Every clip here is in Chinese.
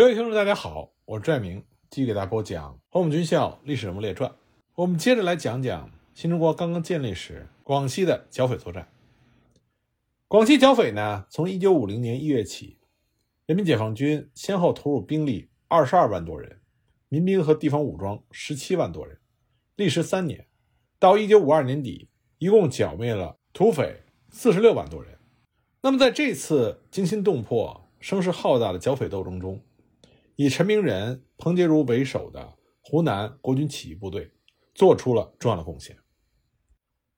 各位听众，大家好，我是拽明，继续给大家播讲《黄埔军校历史人物列传》。我们接着来讲讲新中国刚刚建立时广西的剿匪作战。广西剿匪呢，从1950年1月起，人民解放军先后投入兵力22万多人，民兵和地方武装17万多人，历时三年，到1952年底，一共剿灭了土匪46万多人。那么在这次惊心动魄、声势浩大的剿匪斗争中，以陈明仁、彭杰如为首的湖南国军起义部队做出了重要的贡献。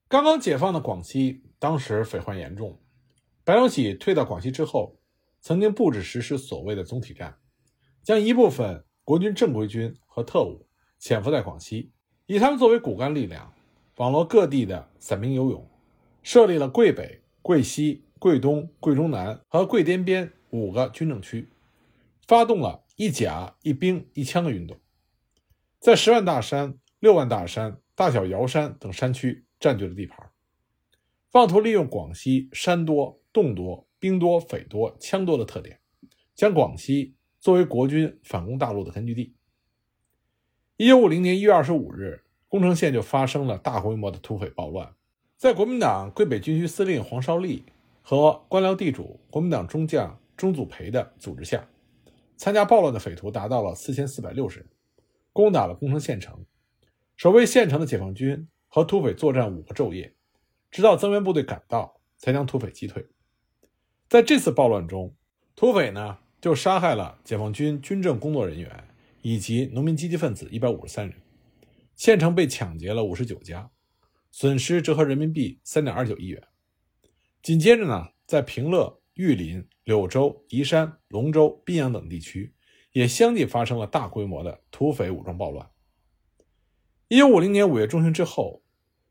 刚刚解放的广西，当时匪患严重。白崇禧退到广西之后，曾经布置实施所谓的总体战，将一部分国军正规军和特务潜伏在广西，以他们作为骨干力量，网罗各地的散兵游勇，设立了桂北、桂西、桂东、桂中南和桂滇边五个军政区，发动了。一甲一兵一枪的运动，在十万大山、六万大山、大小瑶山等山区占据了地盘，妄图利用广西山多、洞多、兵多、匪多、枪多的特点，将广西作为国军反攻大陆的根据地。一九五零年一月二十五日，宫城县就发生了大规模的土匪暴乱，在国民党桂北军区司令黄绍立和官僚地主国民党中将钟祖培的组织下。参加暴乱的匪徒达到了四千四百六十人，攻打了宫城县城。守卫县城的解放军和土匪作战五个昼夜，直到增援部队赶到，才将土匪击退。在这次暴乱中，土匪呢就杀害了解放军军政工作人员以及农民积极分子一百五十三人，县城被抢劫了五十九家，损失折合人民币三点二九亿元。紧接着呢，在平乐、玉林。柳州、宜山、龙州、宾阳等地区也相继发生了大规模的土匪武装暴乱。一九五零年五月中旬之后，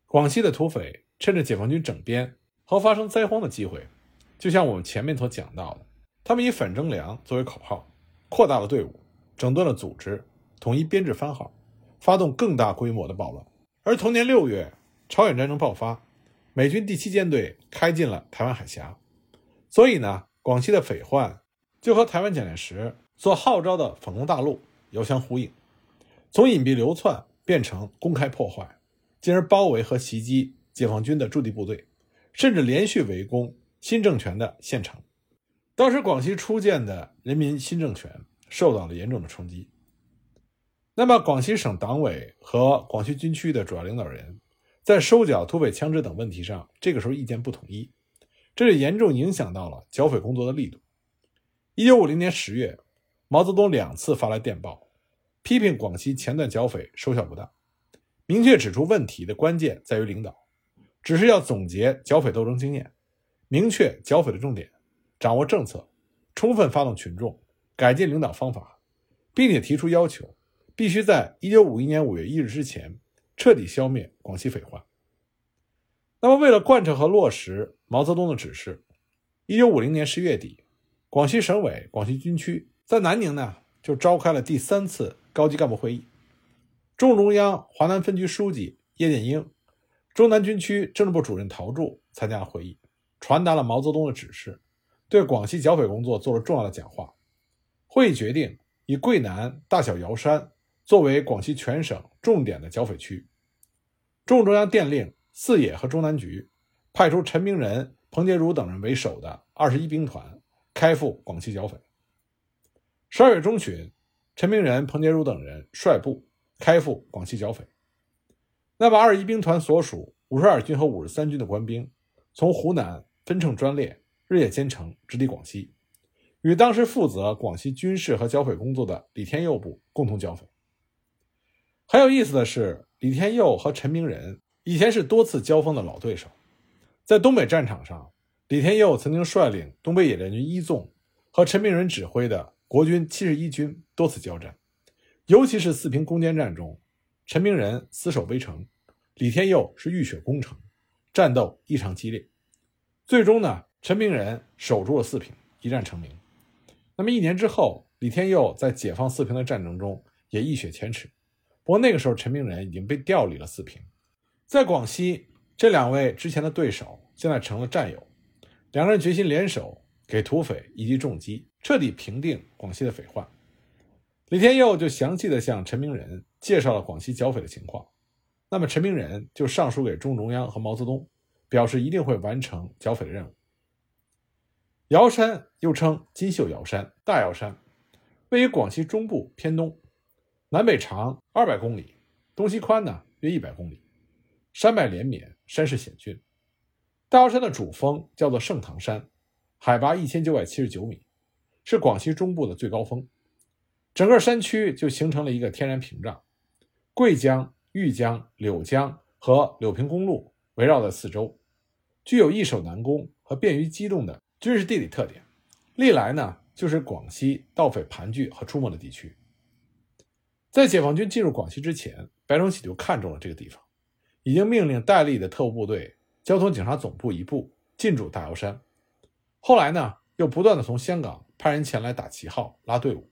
广西的土匪趁着解放军整编和发生灾荒的机会，就像我们前面所讲到的，他们以反征粮作为口号，扩大了队伍，整顿了组织，统一编制番号，发动更大规模的暴乱。而同年六月，朝鲜战争爆发，美军第七舰队开进了台湾海峡，所以呢。广西的匪患就和台湾蒋介石所号召的反攻大陆遥相呼应，从隐蔽流窜变成公开破坏，进而包围和袭击解放军的驻地部队，甚至连续围攻新政权的县城。当时广西初建的人民新政权受到了严重的冲击。那么，广西省党委和广西军区的主要领导人，在收缴土匪枪支等问题上，这个时候意见不统一。这就严重影响到了剿匪工作的力度。一九五零年十月，毛泽东两次发来电报，批评广西前段剿匪收效不大，明确指出问题的关键在于领导，只是要总结剿匪斗争经验，明确剿匪的重点，掌握政策，充分发动群众，改进领导方法，并且提出要求，必须在一九五一年五月一日之前彻底消灭广西匪患。那么，为了贯彻和落实毛泽东的指示，一九五零年十月底，广西省委广西军区在南宁呢就召开了第三次高级干部会议。中共中央华南分局书记叶剑英、中南军区政治部主任陶铸参加了会议，传达了毛泽东的指示，对广西剿匪工作做了重要的讲话。会议决定以桂南、大小瑶山作为广西全省重点的剿匪区。中共中央电令。四野和中南局派出陈明仁、彭杰如等人为首的二十一兵团开赴广西剿匪。十二月中旬，陈明仁、彭杰如等人率部开赴广西剿匪。那么，二十一兵团所属五十二军和五十三军的官兵从湖南分乘专列，日夜兼程，直抵广西，与当时负责广西军事和剿匪工作的李天佑部共同剿匪。很有意思的是，李天佑和陈明仁。以前是多次交锋的老对手，在东北战场上，李天佑曾经率领东北野战军一纵和陈明仁指挥的国军七十一军多次交战，尤其是四平攻坚战中，陈明仁死守围城，李天佑是浴血攻城，战斗异常激烈。最终呢，陈明仁守住了四平，一战成名。那么一年之后，李天佑在解放四平的战争中也一雪前耻，不过那个时候陈明仁已经被调离了四平。在广西，这两位之前的对手现在成了战友，两个人决心联手给土匪一击重击，彻底平定广西的匪患。李天佑就详细的向陈明仁介绍了广西剿匪的情况。那么陈明仁就上书给中共中央和毛泽东，表示一定会完成剿匪的任务。瑶山又称金秀瑶山、大瑶山，位于广西中部偏东，南北长二百公里，东西宽呢约一百公里，山脉连绵，山势险峻。大瑶山的主峰叫做盛唐山，海拔一千九百七十九米，是广西中部的最高峰。整个山区就形成了一个天然屏障，桂江、豫江、柳江和柳平公路围绕在四周，具有易守难攻和便于机动的。军事地理特点，历来呢就是广西盗匪盘踞和出没的地区。在解放军进入广西之前，白崇禧就看中了这个地方，已经命令戴笠的特务部队交通警察总部一部进驻大瑶山。后来呢，又不断的从香港派人前来打旗号、拉队伍。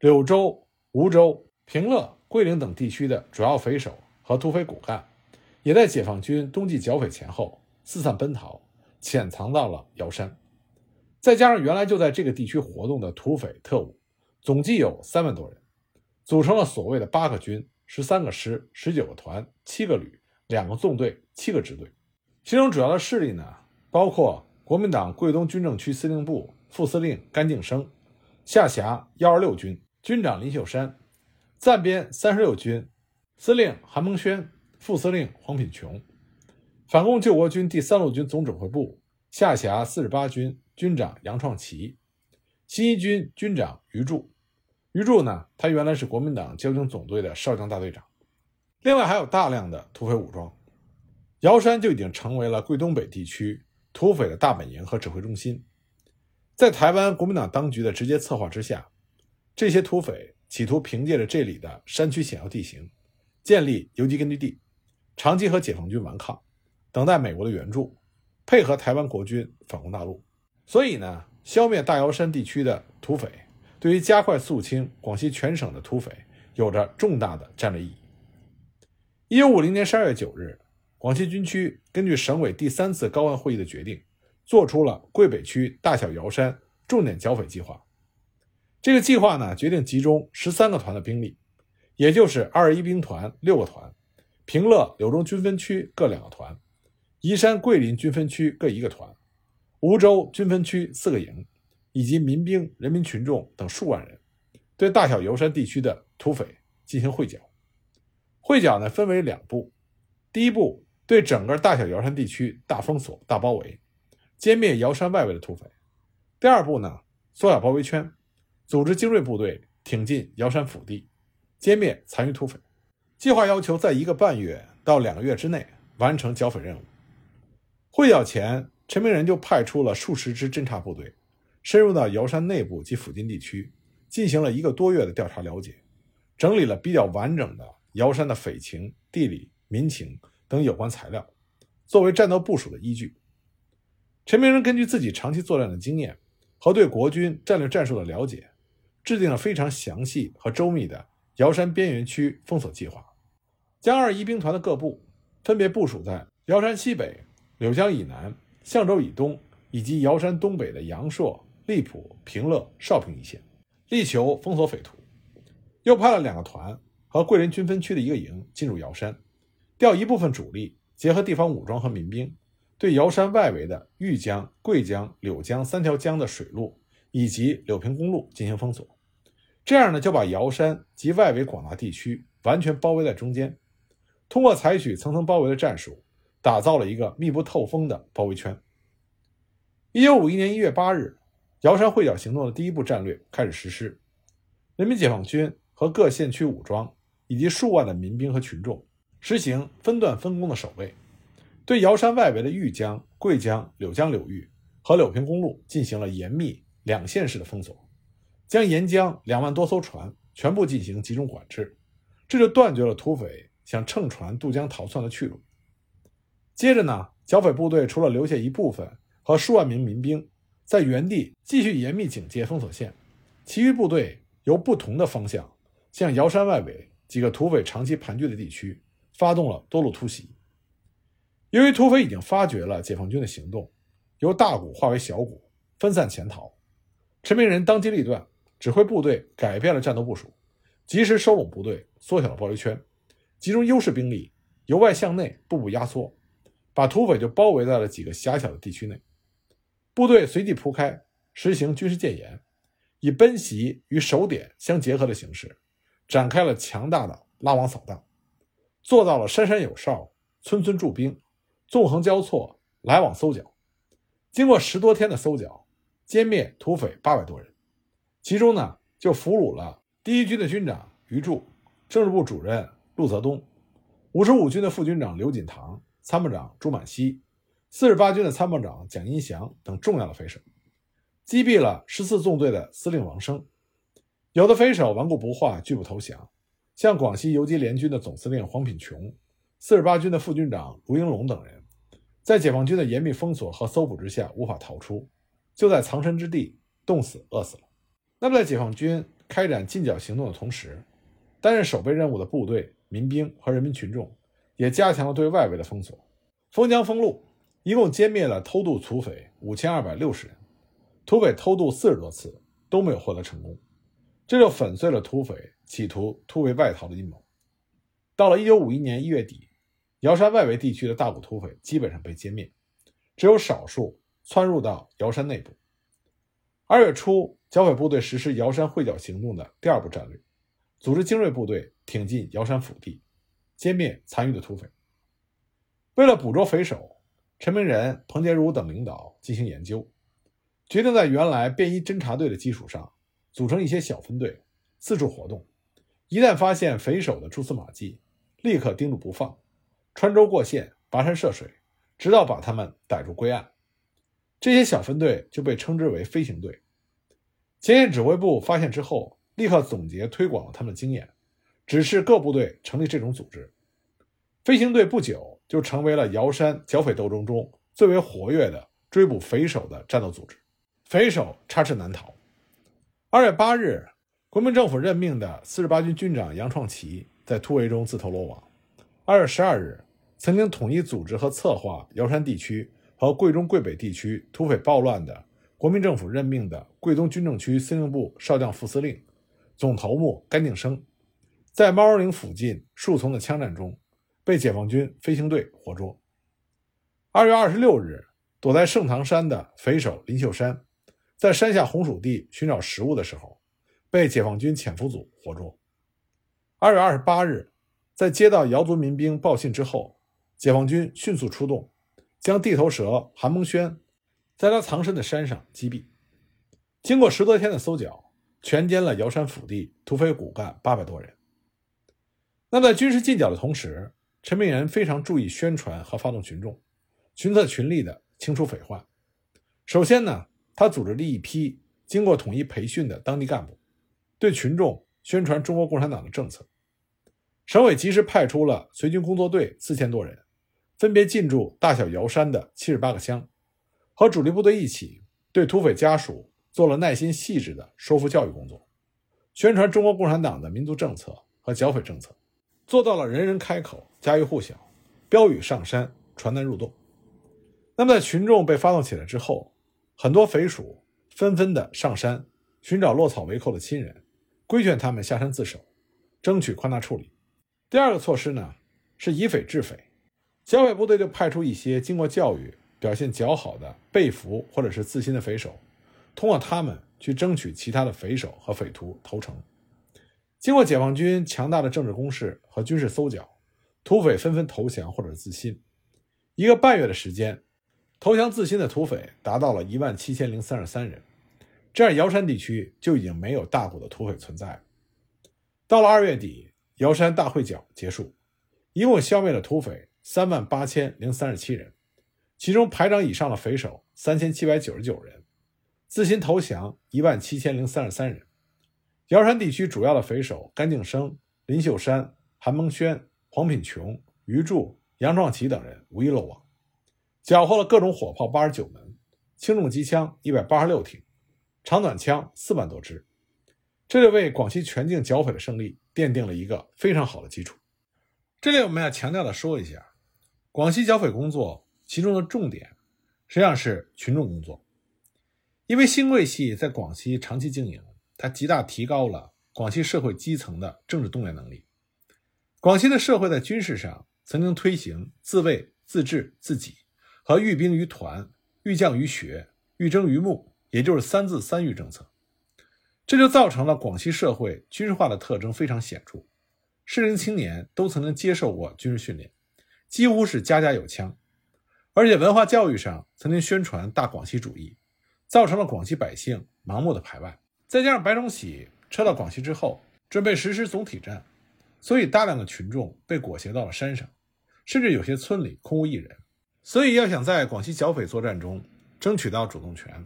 柳州、梧州、平乐、桂林等地区的主要匪首和土匪骨干，也在解放军冬季剿匪前后四散奔逃，潜藏到了瑶山。再加上原来就在这个地区活动的土匪特务，总计有三万多人，组成了所谓的八个军、十三个师、十九个团、七个旅、两个纵队、七个支队。其中主要的势力呢，包括国民党桂东军政区司令部副司令甘敬生，下辖幺二六军，军长林秀山，暂编三十六军，司令韩孟轩，副司令黄品琼，反共救国军第三路军总指挥部，下辖四十八军。军长杨创奇，新一军军长余柱。余柱呢，他原来是国民党交警总队的少将大队长。另外还有大量的土匪武装，瑶山就已经成为了桂东北地区土匪的大本营和指挥中心。在台湾国民党当局的直接策划之下，这些土匪企图凭借着这里的山区险要地形，建立游击根据地，长期和解放军顽抗，等待美国的援助，配合台湾国军反攻大陆。所以呢，消灭大瑶山地区的土匪，对于加快肃清广西全省的土匪，有着重大的战略意义。一九五零年十二月九日，广西军区根据省委第三次高温会议的决定，做出了桂北区大小瑶山重点剿匪计划。这个计划呢，决定集中十三个团的兵力，也就是二一兵团六个团，平乐、柳州军分区各两个团，宜山、桂林军分区各一个团。梧州军分区四个营，以及民兵、人民群众等数万人，对大小瑶山地区的土匪进行会剿。会剿呢，分为两步：第一步，对整个大小瑶山地区大封锁、大包围，歼灭瑶山外围的土匪；第二步呢，缩小包围圈，组织精锐部队挺进瑶山腹地，歼灭残余土匪。计划要求在一个半月到两个月之内完成剿匪任务。会剿前。陈明仁就派出了数十支侦察部队，深入到瑶山内部及附近地区，进行了一个多月的调查了解，整理了比较完整的瑶山的匪情、地理、民情等有关材料，作为战斗部署的依据。陈明仁根据自己长期作战的经验和对国军战略战术的了解，制定了非常详细和周密的瑶山边缘区封锁计划，将二一兵团的各部分别部署在瑶山西北、柳江以南。象州以东以及瑶山东北的阳朔、荔浦、平乐、邵平一线，力求封锁匪徒。又派了两个团和桂林军分区的一个营进入瑶山，调一部分主力，结合地方武装和民兵，对瑶山外围的豫江、桂江、柳江三条江的水路以及柳平公路进行封锁。这样呢，就把瑶山及外围广大地区完全包围在中间，通过采取层层包围的战术。打造了一个密不透风的包围圈。一九五一年一月八日，瑶山会剿行动的第一步战略开始实施。人民解放军和各县区武装以及数万的民兵和群众，实行分段分工的守卫，对瑶山外围的豫江、桂江、柳江流域和柳平公路进行了严密两线式的封锁，将沿江两万多艘船全部进行集中管制，这就断绝了土匪想乘船渡江逃窜的去路。接着呢，剿匪部队除了留下一部分和数万名民兵在原地继续严密警戒封锁线，其余部队由不同的方向向瑶山外围几个土匪长期盘踞的地区发动了多路突袭。由于土匪已经发觉了解放军的行动，由大股化为小股，分散潜逃。陈明仁当机立断，指挥部队改变了战斗部署，及时收拢部队，缩小了包围圈，集中优势兵力由外向内步步压缩，把土匪就包围在了几个狭小的地区内。部队随即铺开，实行军事戒严，以奔袭与守点相结合的形式，展开了强大的拉网扫荡，做到了山山有哨，村村驻兵，纵横交错，来往搜剿。经过十多天的搜剿，歼灭土匪八百多人，其中呢就俘虏了第一军的军长余柱、政治部主任陆泽东、五十五军的副军长刘锦堂、参谋长朱满熙、四十八军的参谋长蒋荫祥等重要的匪首，击毙了十四纵队的司令王生。有的匪首顽固不化，拒不投降，像广西游击联军的总司令黄品琼、四十八军的副军长卢英龙等人。在解放军的严密封锁和搜捕之下，无法逃出，就在藏身之地冻死、饿死了。那么，在解放军开展进剿行动的同时，担任守备任务的部队、民兵和人民群众也加强了对外围的封锁。封江封路，一共歼灭了偷渡土匪五千二百六十人，土匪偷渡四十多次都没有获得成功，这就粉碎了土匪企图突围外逃的阴谋。到了一九五一年一月底。瑶山外围地区的大股土匪基本上被歼灭，只有少数窜入到瑶山内部。二月初，剿匪部队实施瑶山会剿行动的第二步战略，组织精锐部队挺进瑶山腹地，歼灭残余的土匪。为了捕捉匪首，陈明仁、彭杰如等领导进行研究，决定在原来便衣侦察队的基础上，组成一些小分队，四处活动。一旦发现匪首的蛛丝马迹，立刻盯住不放。穿州过县，跋山涉水，直到把他们逮住归案。这些小分队就被称之为飞行队。前线指挥部发现之后，立刻总结推广了他们的经验，指示各部队成立这种组织。飞行队不久就成为了瑶山剿匪斗争中最为活跃的追捕匪首的战斗组织。匪首插翅难逃。二月八日，国民政府任命的四十八军军长杨创奇在突围中自投罗网。二月十二日。曾经统一组织和策划瑶山地区和桂中、桂北地区土匪暴乱的国民政府任命的桂东军政区司令部少将副司令、总头目甘定生，在猫儿岭附近树丛的枪战中，被解放军飞行队活捉。二月二十六日，躲在盛唐山的匪首林秀山，在山下红薯地寻找食物的时候，被解放军潜伏组活捉。二月二十八日，在接到瑶族民兵报信之后。解放军迅速出动，将地头蛇韩蒙轩在他藏身的山上击毙。经过十多天的搜剿，全歼了瑶山腹地土匪骨干八百多人。那在军事进剿的同时，陈明仁非常注意宣传和发动群众，群策群力的清除匪患。首先呢，他组织了一批经过统一培训的当地干部，对群众宣传中国共产党的政策。省委及时派出了随军工作队四千多人。分别进驻大小瑶山的七十八个乡，和主力部队一起，对土匪家属做了耐心细致的说服教育工作，宣传中国共产党的民族政策和剿匪政策，做到了人人开口、家喻户晓，标语上山、传单入洞。那么，在群众被发动起来之后，很多匪属纷纷的上山寻找落草为寇的亲人，规劝他们下山自首，争取宽大处理。第二个措施呢，是以匪治匪。剿匪部队就派出一些经过教育、表现较好的被俘或者是自新的匪首，通过他们去争取其他的匪首和匪徒投诚。经过解放军强大的政治攻势和军事搜剿，土匪纷纷投降或者自新。一个半月的时间，投降自新的土匪达到了一万七千零三十三人，这样瑶山地区就已经没有大股的土匪存在。到了二月底，瑶山大会剿结束，一共消灭了土匪。三万八千零三十七人，其中排长以上的匪首三千七百九十九人，自新投降一万七千零三十三人。瑶山地区主要的匪首甘敬生、林秀山、韩蒙轩、黄品琼、余柱、杨壮奇等人无一漏网，缴获了各种火炮八十九门，轻重机枪一百八十六挺，长短枪四万多支，这就为广西全境剿匪的胜利奠定了一个非常好的基础。这里我们要强调的说一下。广西剿匪工作，其中的重点实际上是群众工作，因为新桂系在广西长期经营，它极大提高了广西社会基层的政治动员能力。广西的社会在军事上曾经推行自卫、自治、自己和寓兵于团、寓将于学、寓征于募，也就是三字三寓政策。这就造成了广西社会军事化的特征非常显著，适龄青年都曾经接受过军事训练，几乎是家家有枪，而且文化教育上曾经宣传大广西主义，造成了广西百姓盲目的排外。再加上白崇禧撤到广西之后，准备实施总体战，所以大量的群众被裹挟到了山上，甚至有些村里空无一人。所以要想在广西剿匪作战中争取到主动权。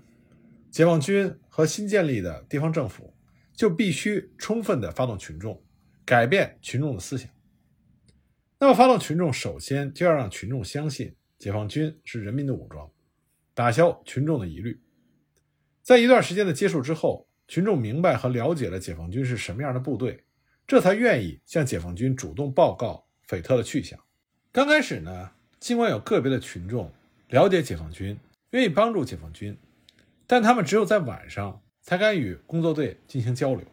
解放军和新建立的地方政府就必须充分的发动群众，改变群众的思想。那么，发动群众，首先就要让群众相信解放军是人民的武装，打消群众的疑虑。在一段时间的接触之后，群众明白和了解了解放军是什么样的部队，这才愿意向解放军主动报告匪特的去向。刚开始呢，尽管有个别的群众了解解放军，愿意帮助解放军。但他们只有在晚上才敢与工作队进行交流。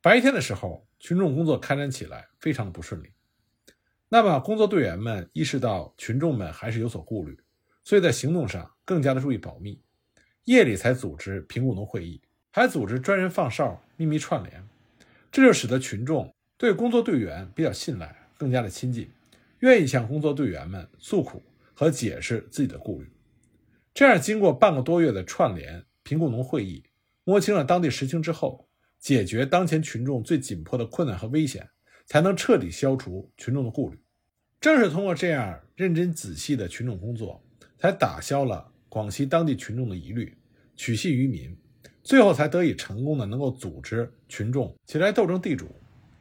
白天的时候，群众工作开展起来非常的不顺利。那么，工作队员们意识到群众们还是有所顾虑，所以在行动上更加的注意保密。夜里才组织平固农会议，还组织专人放哨、秘密串联，这就使得群众对工作队员比较信赖，更加的亲近，愿意向工作队员们诉苦和解释自己的顾虑。这样，经过半个多月的串联、贫固农会议，摸清了当地实情之后，解决当前群众最紧迫的困难和危险，才能彻底消除群众的顾虑。正是通过这样认真仔细的群众工作，才打消了广西当地群众的疑虑，取信于民，最后才得以成功的能够组织群众起来斗争地主，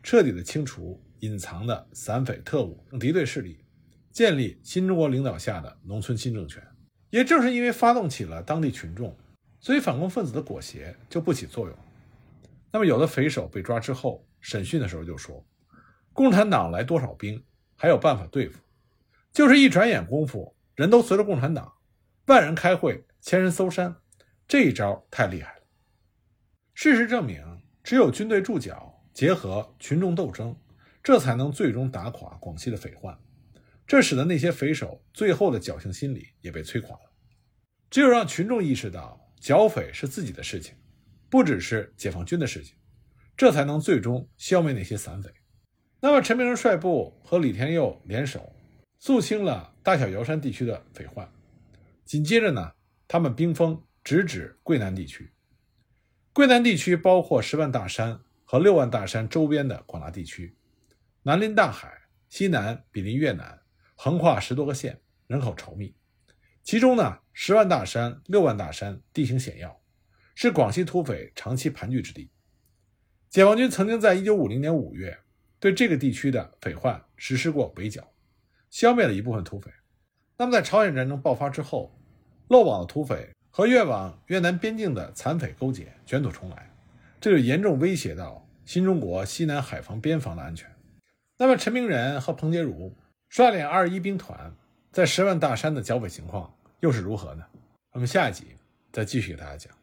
彻底的清除隐藏的散匪特务敌对势力，建立新中国领导下的农村新政权。也正是因为发动起了当地群众，所以反共分子的裹挟就不起作用。那么，有的匪首被抓之后，审讯的时候就说：“共产党来多少兵，还有办法对付。就是一转眼功夫，人都随了共产党，万人开会，千人搜山，这一招太厉害了。”事实证明，只有军队驻脚，结合群众斗争，这才能最终打垮广西的匪患。这使得那些匪首最后的侥幸心理也被摧垮了。只有让群众意识到剿匪是自己的事情，不只是解放军的事情，这才能最终消灭那些散匪。那么，陈明仁率部和李天佑联手，肃清了大小瑶山地区的匪患。紧接着呢，他们兵锋直指桂南地区。桂南地区包括十万大山和六万大山周边的广大地区，南临大海，西南比邻越南。横跨十多个县，人口稠密。其中呢，十万大山、六万大山地形险要，是广西土匪长期盘踞之地。解放军曾经在一九五零年五月对这个地区的匪患实施过围剿，消灭了一部分土匪。那么，在朝鲜战争爆发之后，漏网的土匪和越往越南边境的残匪勾结，卷土重来，这就严重威胁到新中国西南海防边防的安全。那么，陈明仁和彭杰如。率领二一兵团在十万大山的剿匪情况又是如何呢？我们下一集再继续给大家讲。